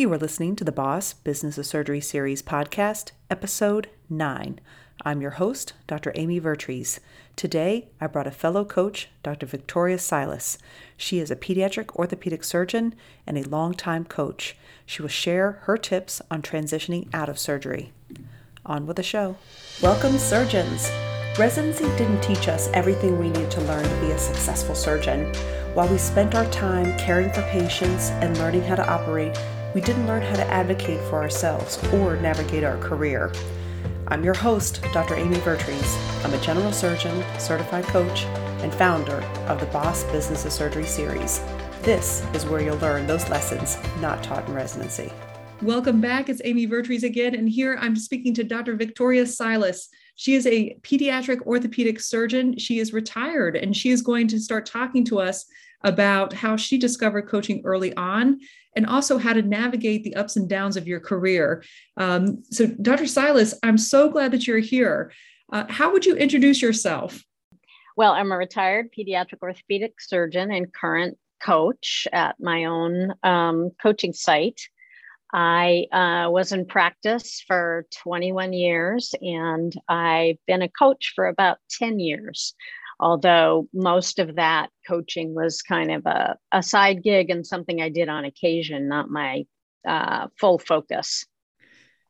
You are listening to the Boss Business of Surgery Series podcast, episode 9. I'm your host, Dr. Amy Vertrees. Today, I brought a fellow coach, Dr. Victoria Silas. She is a pediatric orthopedic surgeon and a longtime coach. She will share her tips on transitioning out of surgery. On with the show. Welcome, surgeons. Residency didn't teach us everything we need to learn to be a successful surgeon. While we spent our time caring for patients and learning how to operate, we didn't learn how to advocate for ourselves or navigate our career. I'm your host, Dr. Amy Vertrees. I'm a general surgeon, certified coach, and founder of the Boss Business of Surgery series. This is where you'll learn those lessons not taught in residency. Welcome back. It's Amy Vertrees again, and here I'm speaking to Dr. Victoria Silas. She is a pediatric orthopedic surgeon. She is retired, and she is going to start talking to us about how she discovered coaching early on and also how to navigate the ups and downs of your career. Um, so, Dr. Silas, I'm so glad that you're here. Uh, how would you introduce yourself? Well, I'm a retired pediatric orthopedic surgeon and current coach at my own um, coaching site. I uh, was in practice for 21 years and I've been a coach for about 10 years although most of that coaching was kind of a, a side gig and something I did on occasion, not my uh, full focus.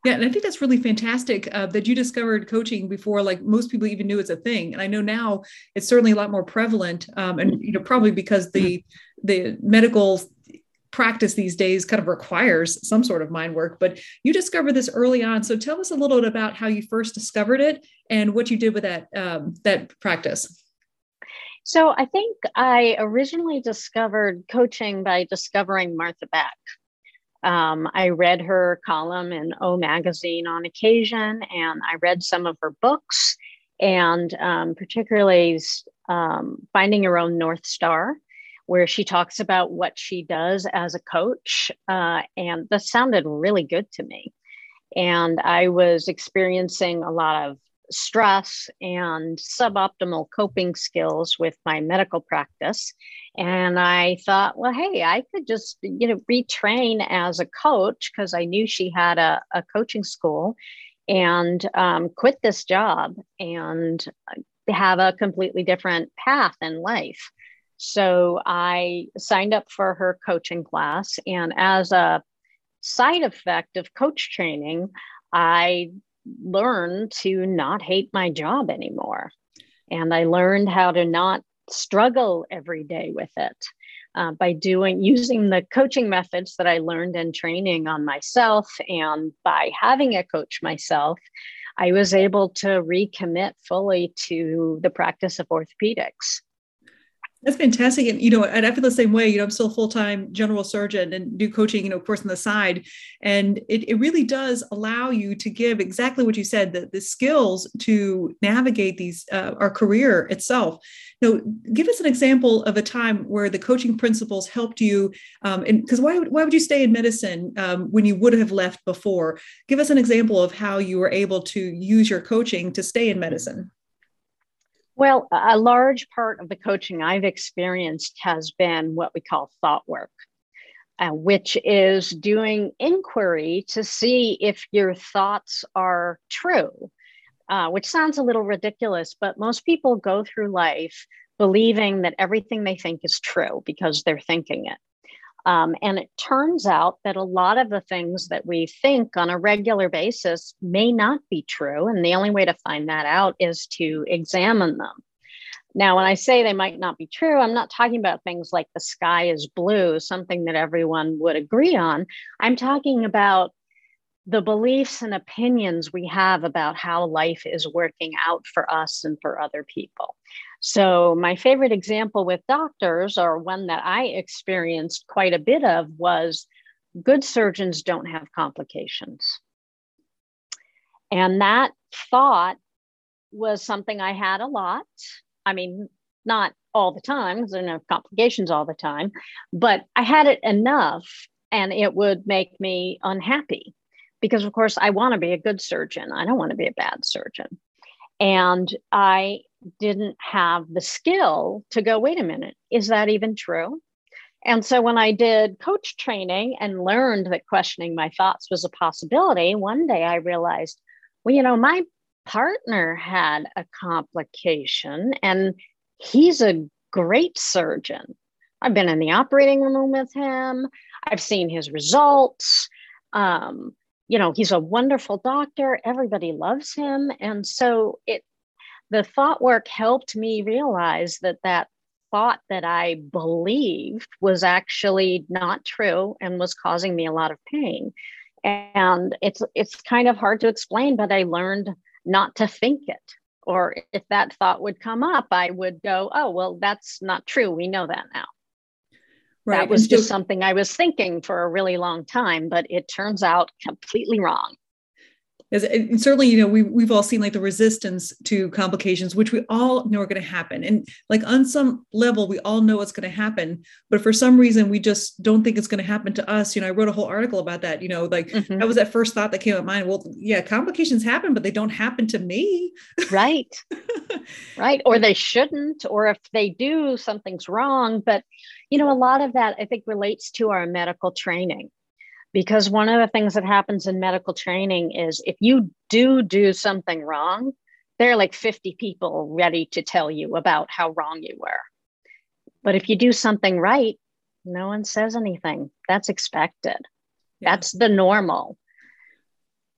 Yeah, and I think that's really fantastic uh, that you discovered coaching before, like most people even knew it's a thing. And I know now it's certainly a lot more prevalent, um, and you know probably because the the medical practice these days kind of requires some sort of mind work. But you discovered this early on, so tell us a little bit about how you first discovered it and what you did with that um, that practice. So I think I originally discovered coaching by discovering Martha Beck. Um, I read her column in O Magazine on occasion, and I read some of her books, and um, particularly um, Finding Your Own North Star, where she talks about what she does as a coach. Uh, and that sounded really good to me. And I was experiencing a lot of stress and suboptimal coping skills with my medical practice. And I thought, well, hey, I could just, you know, retrain as a coach because I knew she had a, a coaching school and um, quit this job and have a completely different path in life. So I signed up for her coaching class. And as a side effect of coach training, I learn to not hate my job anymore. And I learned how to not struggle every day with it uh, by doing using the coaching methods that I learned in training on myself. And by having a coach myself, I was able to recommit fully to the practice of orthopedics. That's fantastic. And, you know, and I feel the same way, you know, I'm still a full-time general surgeon and do coaching, you know, of course, on the side. And it, it really does allow you to give exactly what you said, the, the skills to navigate these, uh, our career itself. Now, give us an example of a time where the coaching principles helped you. Um, and because why, why would you stay in medicine um, when you would have left before? Give us an example of how you were able to use your coaching to stay in medicine. Well, a large part of the coaching I've experienced has been what we call thought work, uh, which is doing inquiry to see if your thoughts are true, uh, which sounds a little ridiculous, but most people go through life believing that everything they think is true because they're thinking it. Um, and it turns out that a lot of the things that we think on a regular basis may not be true. And the only way to find that out is to examine them. Now, when I say they might not be true, I'm not talking about things like the sky is blue, something that everyone would agree on. I'm talking about the beliefs and opinions we have about how life is working out for us and for other people. So, my favorite example with doctors, or one that I experienced quite a bit of, was good surgeons don't have complications. And that thought was something I had a lot. I mean, not all the time, because are no complications all the time, but I had it enough and it would make me unhappy because, of course, I want to be a good surgeon. I don't want to be a bad surgeon. And I didn't have the skill to go, wait a minute, is that even true? And so when I did coach training and learned that questioning my thoughts was a possibility, one day I realized, well, you know, my partner had a complication and he's a great surgeon. I've been in the operating room with him. I've seen his results. Um, you know, he's a wonderful doctor. Everybody loves him. And so it, the thought work helped me realize that that thought that I believed was actually not true and was causing me a lot of pain. And it's it's kind of hard to explain, but I learned not to think it. Or if that thought would come up, I would go, oh, well, that's not true. We know that now. Right. That was just something I was thinking for a really long time, but it turns out completely wrong and certainly you know we, we've all seen like the resistance to complications which we all know are going to happen. And like on some level we all know what's going to happen but for some reason we just don't think it's going to happen to us. You know i wrote a whole article about that you know like mm-hmm. that was that first thought that came to mind. Well yeah complications happen but they don't happen to me. Right. Right or they shouldn't or if they do something's wrong. But you know a lot of that i think relates to our medical training because one of the things that happens in medical training is if you do do something wrong there are like 50 people ready to tell you about how wrong you were. But if you do something right no one says anything. That's expected. Yeah. that's the normal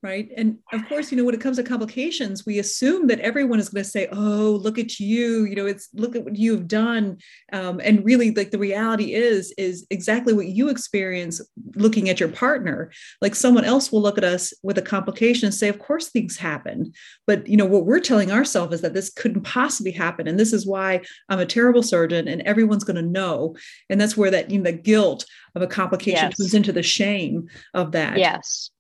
right? And of course you know when it comes to complications we assume that everyone is going to say oh look at you you know it's look at what you've done. Um, and really like the reality is is exactly what you experience looking at your partner. Like someone else will look at us with a complication and say of course things happen. But you know what we're telling ourselves is that this couldn't possibly happen and this is why i'm a terrible surgeon and everyone's going to know. And that's where that you know the guilt of a complication yes. turns into the shame of that. Yes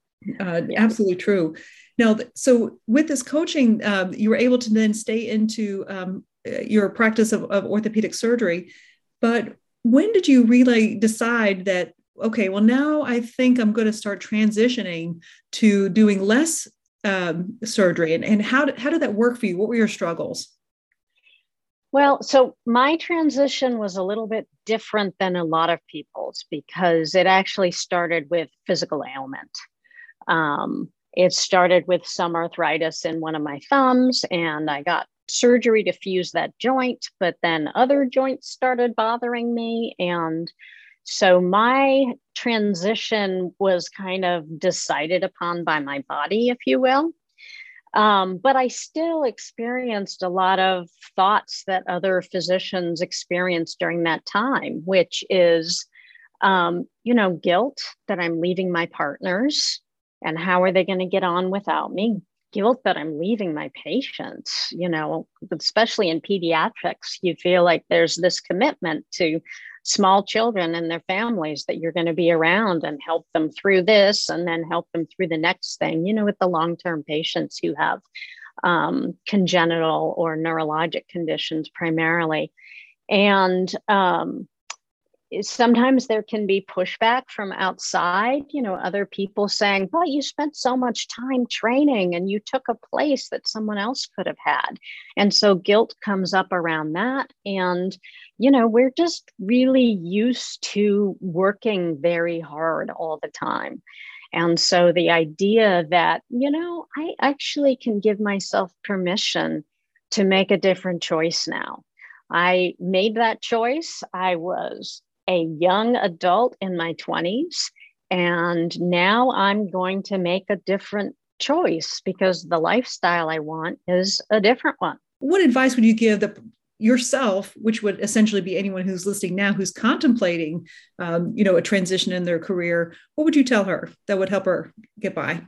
uh, yeah. Absolutely true. Now, so with this coaching, um, you were able to then stay into um, uh, your practice of, of orthopedic surgery. But when did you really decide that okay well now i think i'm going to start transitioning to doing less um, surgery and, and how, did, how did that work for you what were your struggles well so my transition was a little bit different than a lot of people's because it actually started with physical ailment um, it started with some arthritis in one of my thumbs, and I got surgery to fuse that joint, but then other joints started bothering me. And so my transition was kind of decided upon by my body, if you will. Um, but I still experienced a lot of thoughts that other physicians experienced during that time, which is, um, you know, guilt that I'm leaving my partners, and how are they going to get on without me? Guilt that i'm leaving my patients you know especially in pediatrics you feel like there's this commitment to small children and their families that you're going to be around and help them through this and then help them through the next thing you know with the long-term patients who have um, congenital or neurologic conditions primarily. And um, sometimes there can be pushback from outside, you know, other people saying, well, you spent so much time training and you took a place that someone else could have had. And so guilt comes up around that. And, you know, we're just really used to working very hard all the time. And so the idea that, you know, I actually can give myself permission to make a different choice now. I made that choice. I was a young adult in my 20s. And now I'm going to make a different choice because the lifestyle I want is a different one. What advice would you give the yourself, which would essentially be anyone who's listening now who's contemplating, um, you know, a transition in their career? What would you tell her that would help her get by?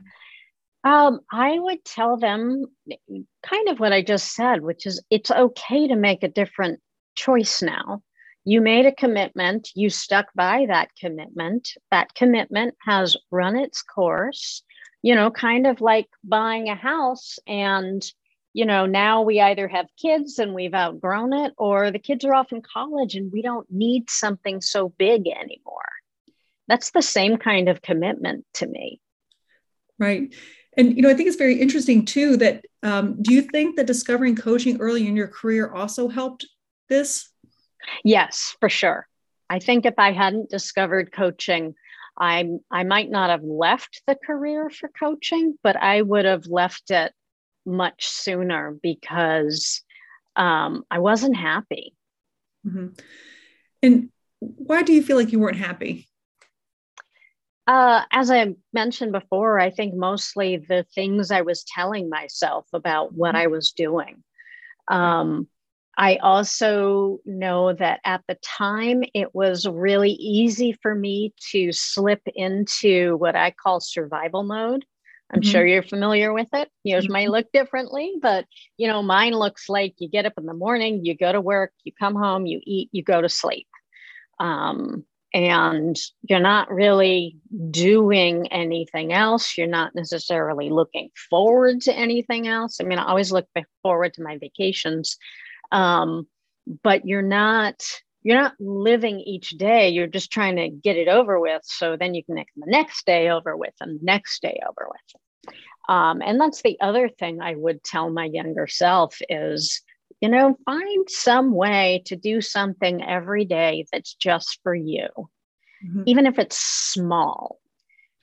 Um, I would tell them kind of what I just said, which is it's okay to make a different choice now you made a commitment, you stuck by that commitment. That commitment has run its course, you know, kind of like buying a house and you know, now we either have kids and we've outgrown it, or the kids are off in college and we don't need something so big anymore. That's the same kind of commitment to me. Right. And, you know, I think it's very interesting too that um, do you think that discovering coaching early in your career also helped this? Yes, for sure. I think if I hadn't discovered coaching, I I might not have left the career for coaching, but I would have left it much sooner because um, I wasn't happy. Mm-hmm. And why do you feel like you weren't happy? Uh, as I mentioned before, I think mostly the things I was telling myself about what mm-hmm. I was doing. Um, I also know that at the time it was really easy for me to slip into what I call survival mode. I'm mm-hmm. sure you're familiar with it. Yours mm-hmm. might look differently, but you know, mine looks like you get up in the morning, you go to work, you come home, you eat, you go to sleep. Um, and you're not really doing anything else. You're not necessarily looking forward to anything else. I mean, I always look forward to my vacations, um, but you're not you're not living each day. You're just trying to get it over with, so then you can make the next day over with and the next day over with. Um, and that's the other thing I would tell my younger self is you know, find some way to do something every day that's just for you, mm-hmm. even if it's small.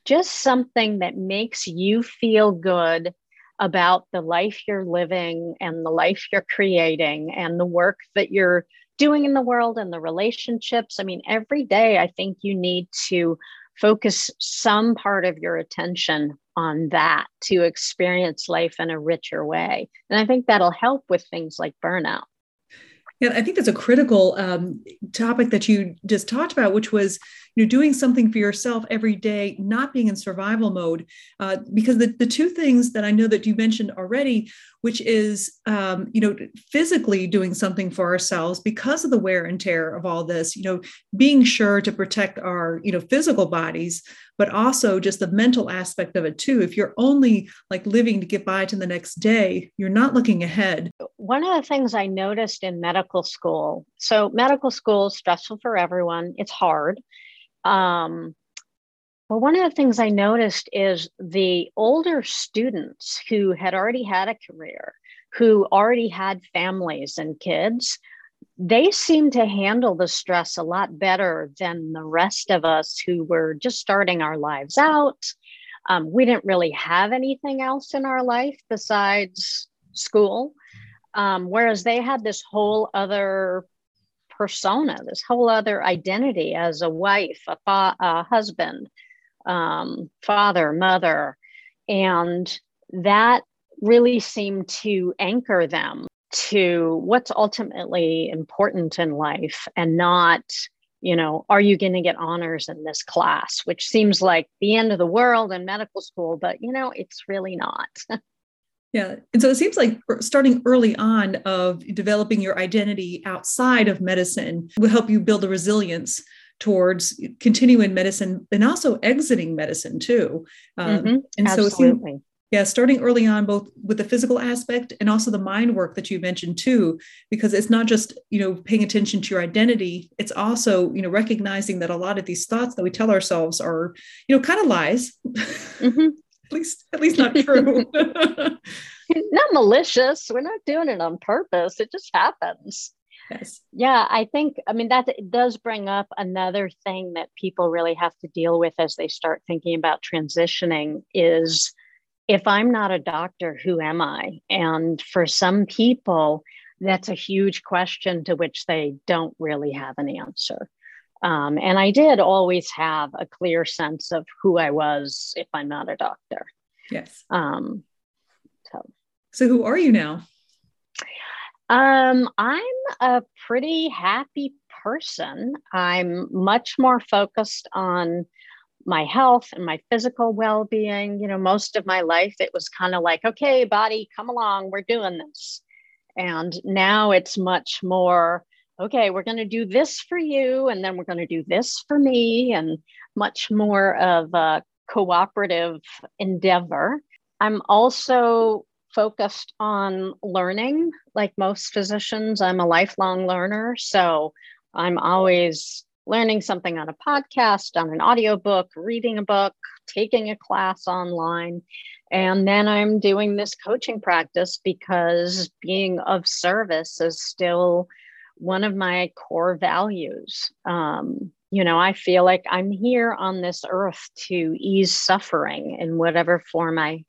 Just something that makes you feel good about the life you're living and the life you're creating and the work that you're doing in the world and the relationships. I mean, every day I think you need to focus some part of your attention on that to experience life in a richer way. And I think that'll help with things like burnout. Yeah, I think that's a critical um, topic that you just talked about, which was you know doing something for yourself every day, not being in survival mode. Uh, because the, the two things that I know that you mentioned already, which is um, you know physically doing something for ourselves because of the wear and tear of all this, you know, being sure to protect our you know physical bodies, but also just the mental aspect of it too. If you're only like living to get by to the next day, you're not looking ahead. One of the things I noticed in medical school, so medical school is stressful for everyone. It's hard. Um, but one of the things I noticed is the older students who had already had a career, who already had families and kids, they seem to handle the stress a lot better than the rest of us who were just starting our lives out. Um, we didn't really have anything else in our life besides school. Um, whereas they had this whole other persona, this whole other identity as a wife, a, fa- a husband, um, father, mother. And that really seemed to anchor them to what's ultimately important in life and not you know are you going to get honors in this class which seems like the end of the world in medical school but you know it's really not yeah and so it seems like starting early on of developing your identity outside of medicine will help you build a resilience towards continuing medicine and also exiting medicine too um, mm-hmm. and Absolutely. so yeah starting early on both with the physical aspect and also the mind work that you mentioned too because it's not just you know paying attention to your identity it's also you know recognizing that a lot of these thoughts that we tell ourselves are you know kind of lies. Mm-hmm. at least at least not true. Not malicious. We're not doing it on purpose. It just happens. Yes. Yeah i think i mean that does bring up another thing that people really have to deal with as they start thinking about transitioning is if I'm not a doctor, who am I? And for some people, that's a huge question to which they don't really have an answer. Um, and I did always have a clear sense of who I was if I'm not a doctor. Yes. Um, so. so, who are you now? Um, I'm a pretty happy person. I'm much more focused on my health and my physical well-being you know most of my life it was kind of like okay body come along we're doing this. And now it's much more okay we're going to do this for you and then we're going to do this for me and much more of a cooperative endeavor. I'm also focused on learning. Like most physicians i'm a lifelong learner so i'm always learning something on a podcast, on an audiobook, reading a book, taking a class online. And then I'm doing this coaching practice because being of service is still one of my core values. Um, you know, I feel like I'm here on this earth to ease suffering in whatever form I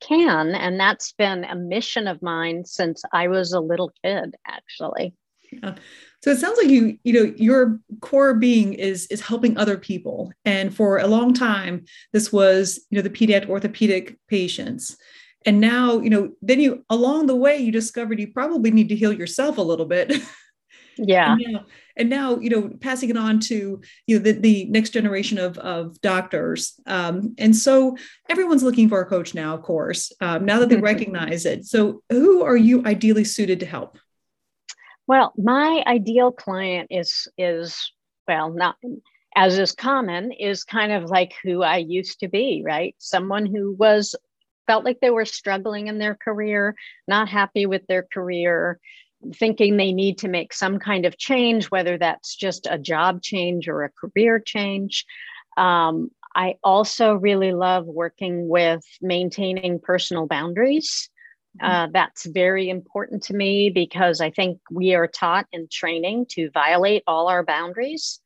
can. And that's been a mission of mine since I was a little kid, actually. Yeah. So it sounds like you, you know, your core being is is helping other people. And for a long time, this was, you know, the pediatric orthopedic patients. And now, you know, then you along the way you discovered you probably need to heal yourself a little bit. Yeah. and, now, and now, you know, passing it on to you know the, the next generation of of doctors. Um, and so everyone's looking for a coach now, of course, um, now that they recognize it. So who are you ideally suited to help? Well, my ideal client is is well, not as is common, is kind of like who I used to be, right? Someone who was felt like they were struggling in their career, not happy with their career, thinking they need to make some kind of change, whether that's just a job change or a career change. Um, I also really love working with maintaining personal boundaries. Mm-hmm. Uh, that's very important to me because I think we are taught in training to violate all our boundaries.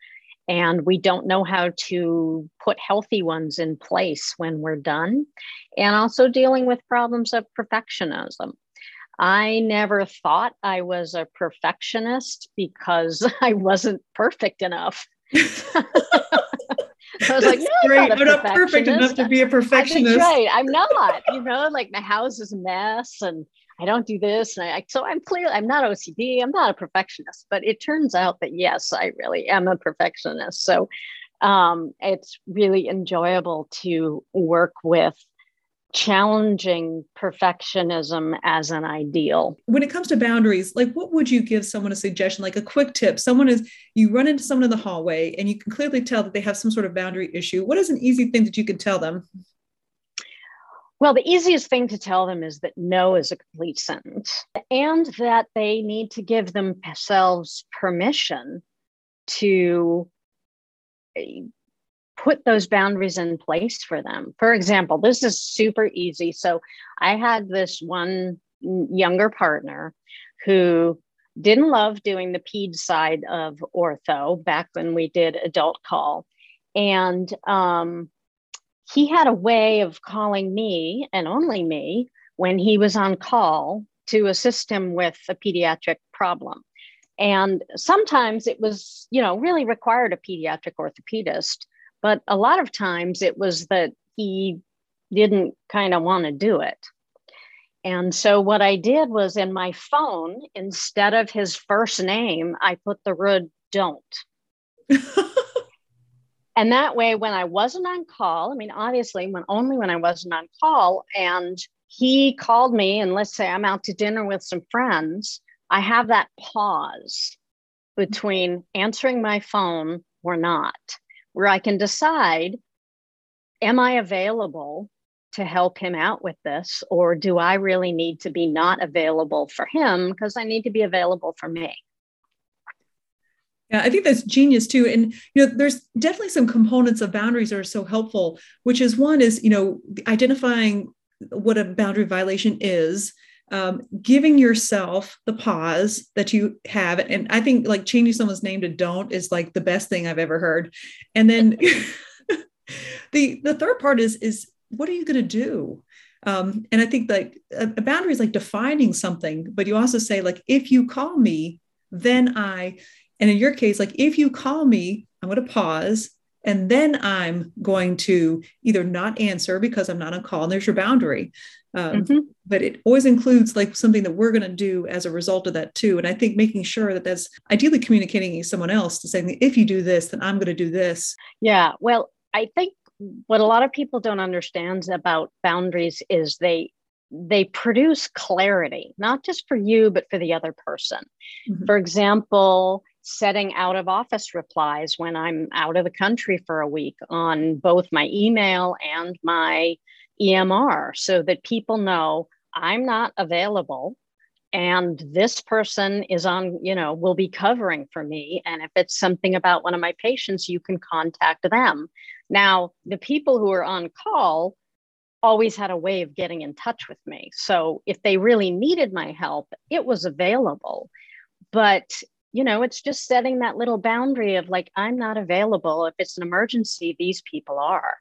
And we don't know how to put healthy ones in place when we're done. And also dealing with problems of perfectionism. I never thought I was a perfectionist because I wasn't perfect enough. I was like, no, great. I'm not, I'm not perfect enough to be a perfectionist. right. I'm not, you know, like my house is a mess and I don't do this. And I, so I'm clear, I'm not OCD. I'm not a perfectionist, but it turns out that yes, I really am a perfectionist. So um, it's really enjoyable to work with challenging perfectionism as an ideal. When it comes to boundaries, like what would you give someone a suggestion, like a quick tip? Someone is, you run into someone in the hallway and you can clearly tell that they have some sort of boundary issue. What is an easy thing that you can tell them? Well, the easiest thing to tell them is that no is a complete sentence and that they need to give themselves permission to eh, put those boundaries in place for them. For example, this is super easy. So I had this one younger partner who didn't love doing the ped side of ortho back when we did adult call. And um, he had a way of calling me and only me when he was on call to assist him with a pediatric problem. And sometimes it was, you know, really required a pediatric orthopedist but a lot of times it was that he didn't kind of want to do it. And so what I did was in my phone, instead of his first name, I put the word don't. and that way, when I wasn't on call, I mean, obviously, when only when I wasn't on call, and he called me, and let's say I'm out to dinner with some friends, I have that pause between answering my phone or not where I can decide am I available to help him out with this or do I really need to be not available for him because I need to be available for me? Yeah, I think that's genius too. And you know, there's definitely some components of boundaries that are so helpful, which is one is, you know, identifying what a boundary violation is, um, giving yourself the pause that you have. And i think like changing someone's name to don't is like the best thing i've ever heard. And then the the third part is is what are you going to do? Um, and i think like a, a boundary is like defining something but you also say like if you call me then i and in your case like if you call me i'm going to pause and then i'm going to either not answer because i'm not on call and there's your boundary um, mm-hmm. But it always includes like something that we're going to do as a result of that too. And I think making sure that that's ideally communicating to someone else to saying, if you do this, then I'm going to do this. Yeah. Well, I think what a lot of people don't understand about boundaries is they they produce clarity not just for you but for the other person mm-hmm. for example setting out of office replies when i'm out of the country for a week on both my email and my EMR so that people know I'm not available and this person is on, you know, will be covering for me. And if it's something about one of my patients, you can contact them. Now, the people who are on call always had a way of getting in touch with me. So if they really needed my help, it was available. But you know, it's just setting that little boundary of like, I'm not available. If it's an emergency, these people are.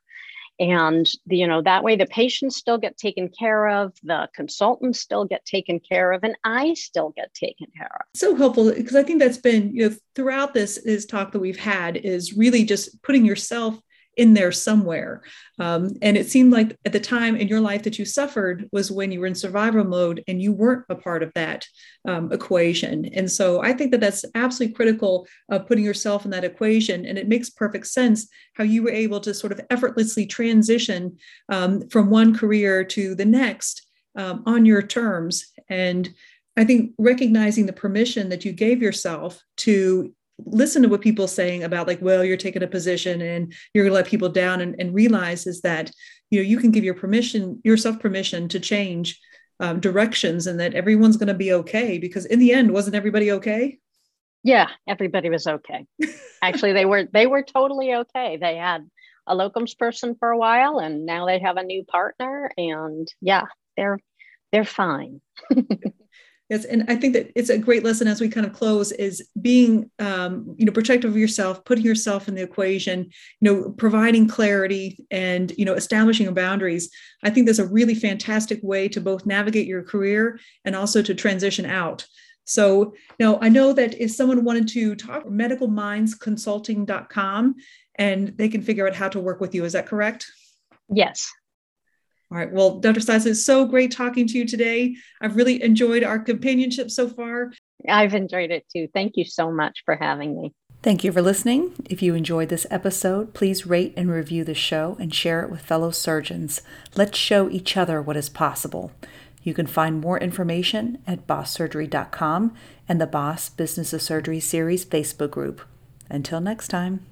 And you know, that way the patients still get taken care of, the consultants still get taken care of, and I still get taken care of. So helpful because I think that's been, you know, throughout this is talk that we've had is really just putting yourself in there somewhere. Um, and it seemed like at the time in your life that you suffered was when you were in survival mode and you weren't a part of that um, equation. And so I think that that's absolutely critical of putting yourself in that equation. And it makes perfect sense how you were able to sort of effortlessly transition um, from one career to the next um, on your terms. And I think recognizing the permission that you gave yourself to listen to what people are saying about like well you're taking a position and you're going to let people down and, and realize is that you know you can give your permission yourself permission to change um, directions and that everyone's going to be okay because in the end wasn't everybody okay? Yeah everybody was okay. Actually they were they were totally okay. They had a locums person for a while and now they have a new partner and yeah they're they're fine Yes, and I think that it's a great lesson as we kind of close is being, um, you know, protective of yourself, putting yourself in the equation, you know, providing clarity and you know establishing boundaries. I think that's a really fantastic way to both navigate your career and also to transition out. So now I know that if someone wanted to talk, medicalmindsconsulting.com, and they can figure out how to work with you. Is that correct? Yes. All right. Well, Dr. Silas, it's so great talking to you today. I've really enjoyed our companionship so far. I've enjoyed it too. Thank you so much for having me. Thank you for listening. If you enjoyed this episode, please rate and review the show and share it with fellow surgeons. Let's show each other what is possible. You can find more information at bosssurgery.com and the Boss Business of Surgery series Facebook group. Until next time.